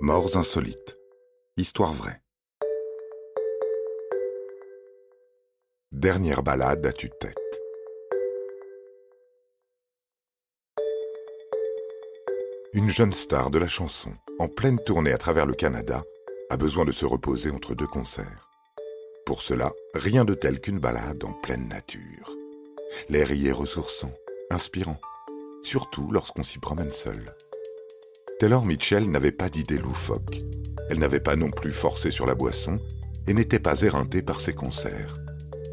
Morts insolites. Histoire vraie. Dernière balade à tue-tête. Une jeune star de la chanson, en pleine tournée à travers le Canada, a besoin de se reposer entre deux concerts. Pour cela, rien de tel qu'une balade en pleine nature. L'air y est ressourçant, inspirant, surtout lorsqu'on s'y promène seul. Taylor Mitchell n'avait pas d'idée loufoque. Elle n'avait pas non plus forcé sur la boisson et n'était pas éreintée par ses concerts.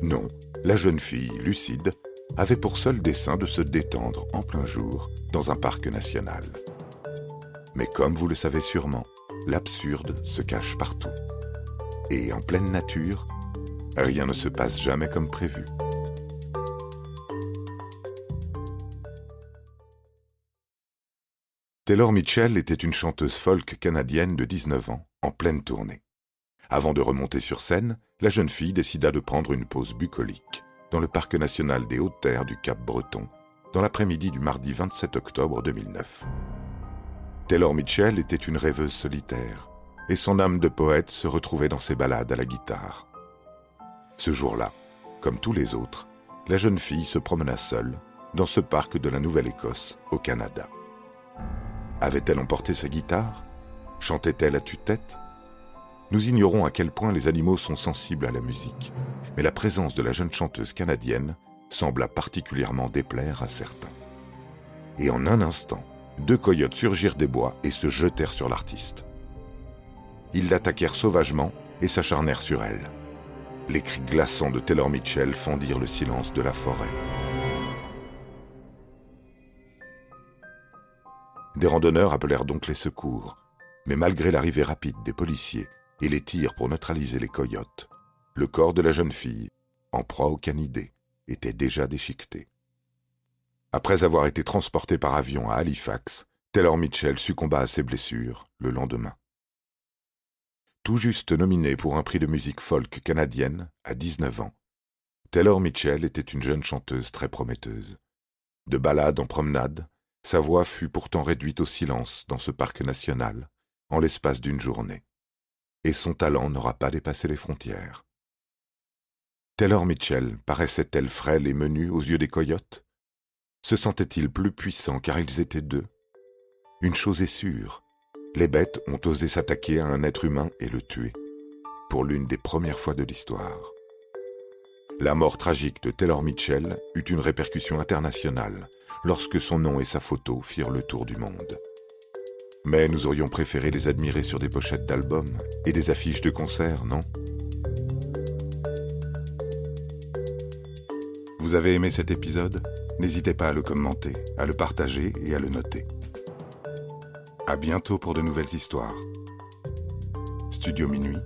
Non, la jeune fille, lucide, avait pour seul dessein de se détendre en plein jour dans un parc national. Mais comme vous le savez sûrement, l'absurde se cache partout. Et en pleine nature, rien ne se passe jamais comme prévu. Taylor Mitchell était une chanteuse folk canadienne de 19 ans, en pleine tournée. Avant de remonter sur scène, la jeune fille décida de prendre une pause bucolique dans le parc national des Hautes-Terres du Cap-Breton, dans l'après-midi du mardi 27 octobre 2009. Taylor Mitchell était une rêveuse solitaire, et son âme de poète se retrouvait dans ses ballades à la guitare. Ce jour-là, comme tous les autres, la jeune fille se promena seule dans ce parc de la Nouvelle-Écosse, au Canada. Avait-elle emporté sa guitare? Chantait-elle à tue-tête? Nous ignorons à quel point les animaux sont sensibles à la musique, mais la présence de la jeune chanteuse canadienne sembla particulièrement déplaire à certains. Et en un instant, deux coyotes surgirent des bois et se jetèrent sur l'artiste. Ils l'attaquèrent sauvagement et s'acharnèrent sur elle. Les cris glaçants de Taylor Mitchell fendirent le silence de la forêt. Des randonneurs appelèrent donc les secours, mais malgré l'arrivée rapide des policiers et les tirs pour neutraliser les coyotes, le corps de la jeune fille, en proie aux canidés, était déjà déchiqueté. Après avoir été transporté par avion à Halifax, Taylor Mitchell succomba à ses blessures le lendemain. Tout juste nominée pour un prix de musique folk canadienne à 19 ans, Taylor Mitchell était une jeune chanteuse très prometteuse. De balade en promenade, sa voix fut pourtant réduite au silence dans ce parc national, en l'espace d'une journée. Et son talent n'aura pas dépassé les frontières. Taylor Mitchell paraissait-elle frêle et menue aux yeux des coyotes? Se sentait-il plus puissant car ils étaient deux? Une chose est sûre, les bêtes ont osé s'attaquer à un être humain et le tuer, pour l'une des premières fois de l'histoire. La mort tragique de Taylor Mitchell eut une répercussion internationale, lorsque son nom et sa photo firent le tour du monde. Mais nous aurions préféré les admirer sur des pochettes d'albums et des affiches de concerts, non? Vous avez aimé cet épisode? N'hésitez pas à le commenter, à le partager et à le noter. À bientôt pour de nouvelles histoires. Studio Minuit,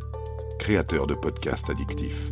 créateur de podcasts addictifs.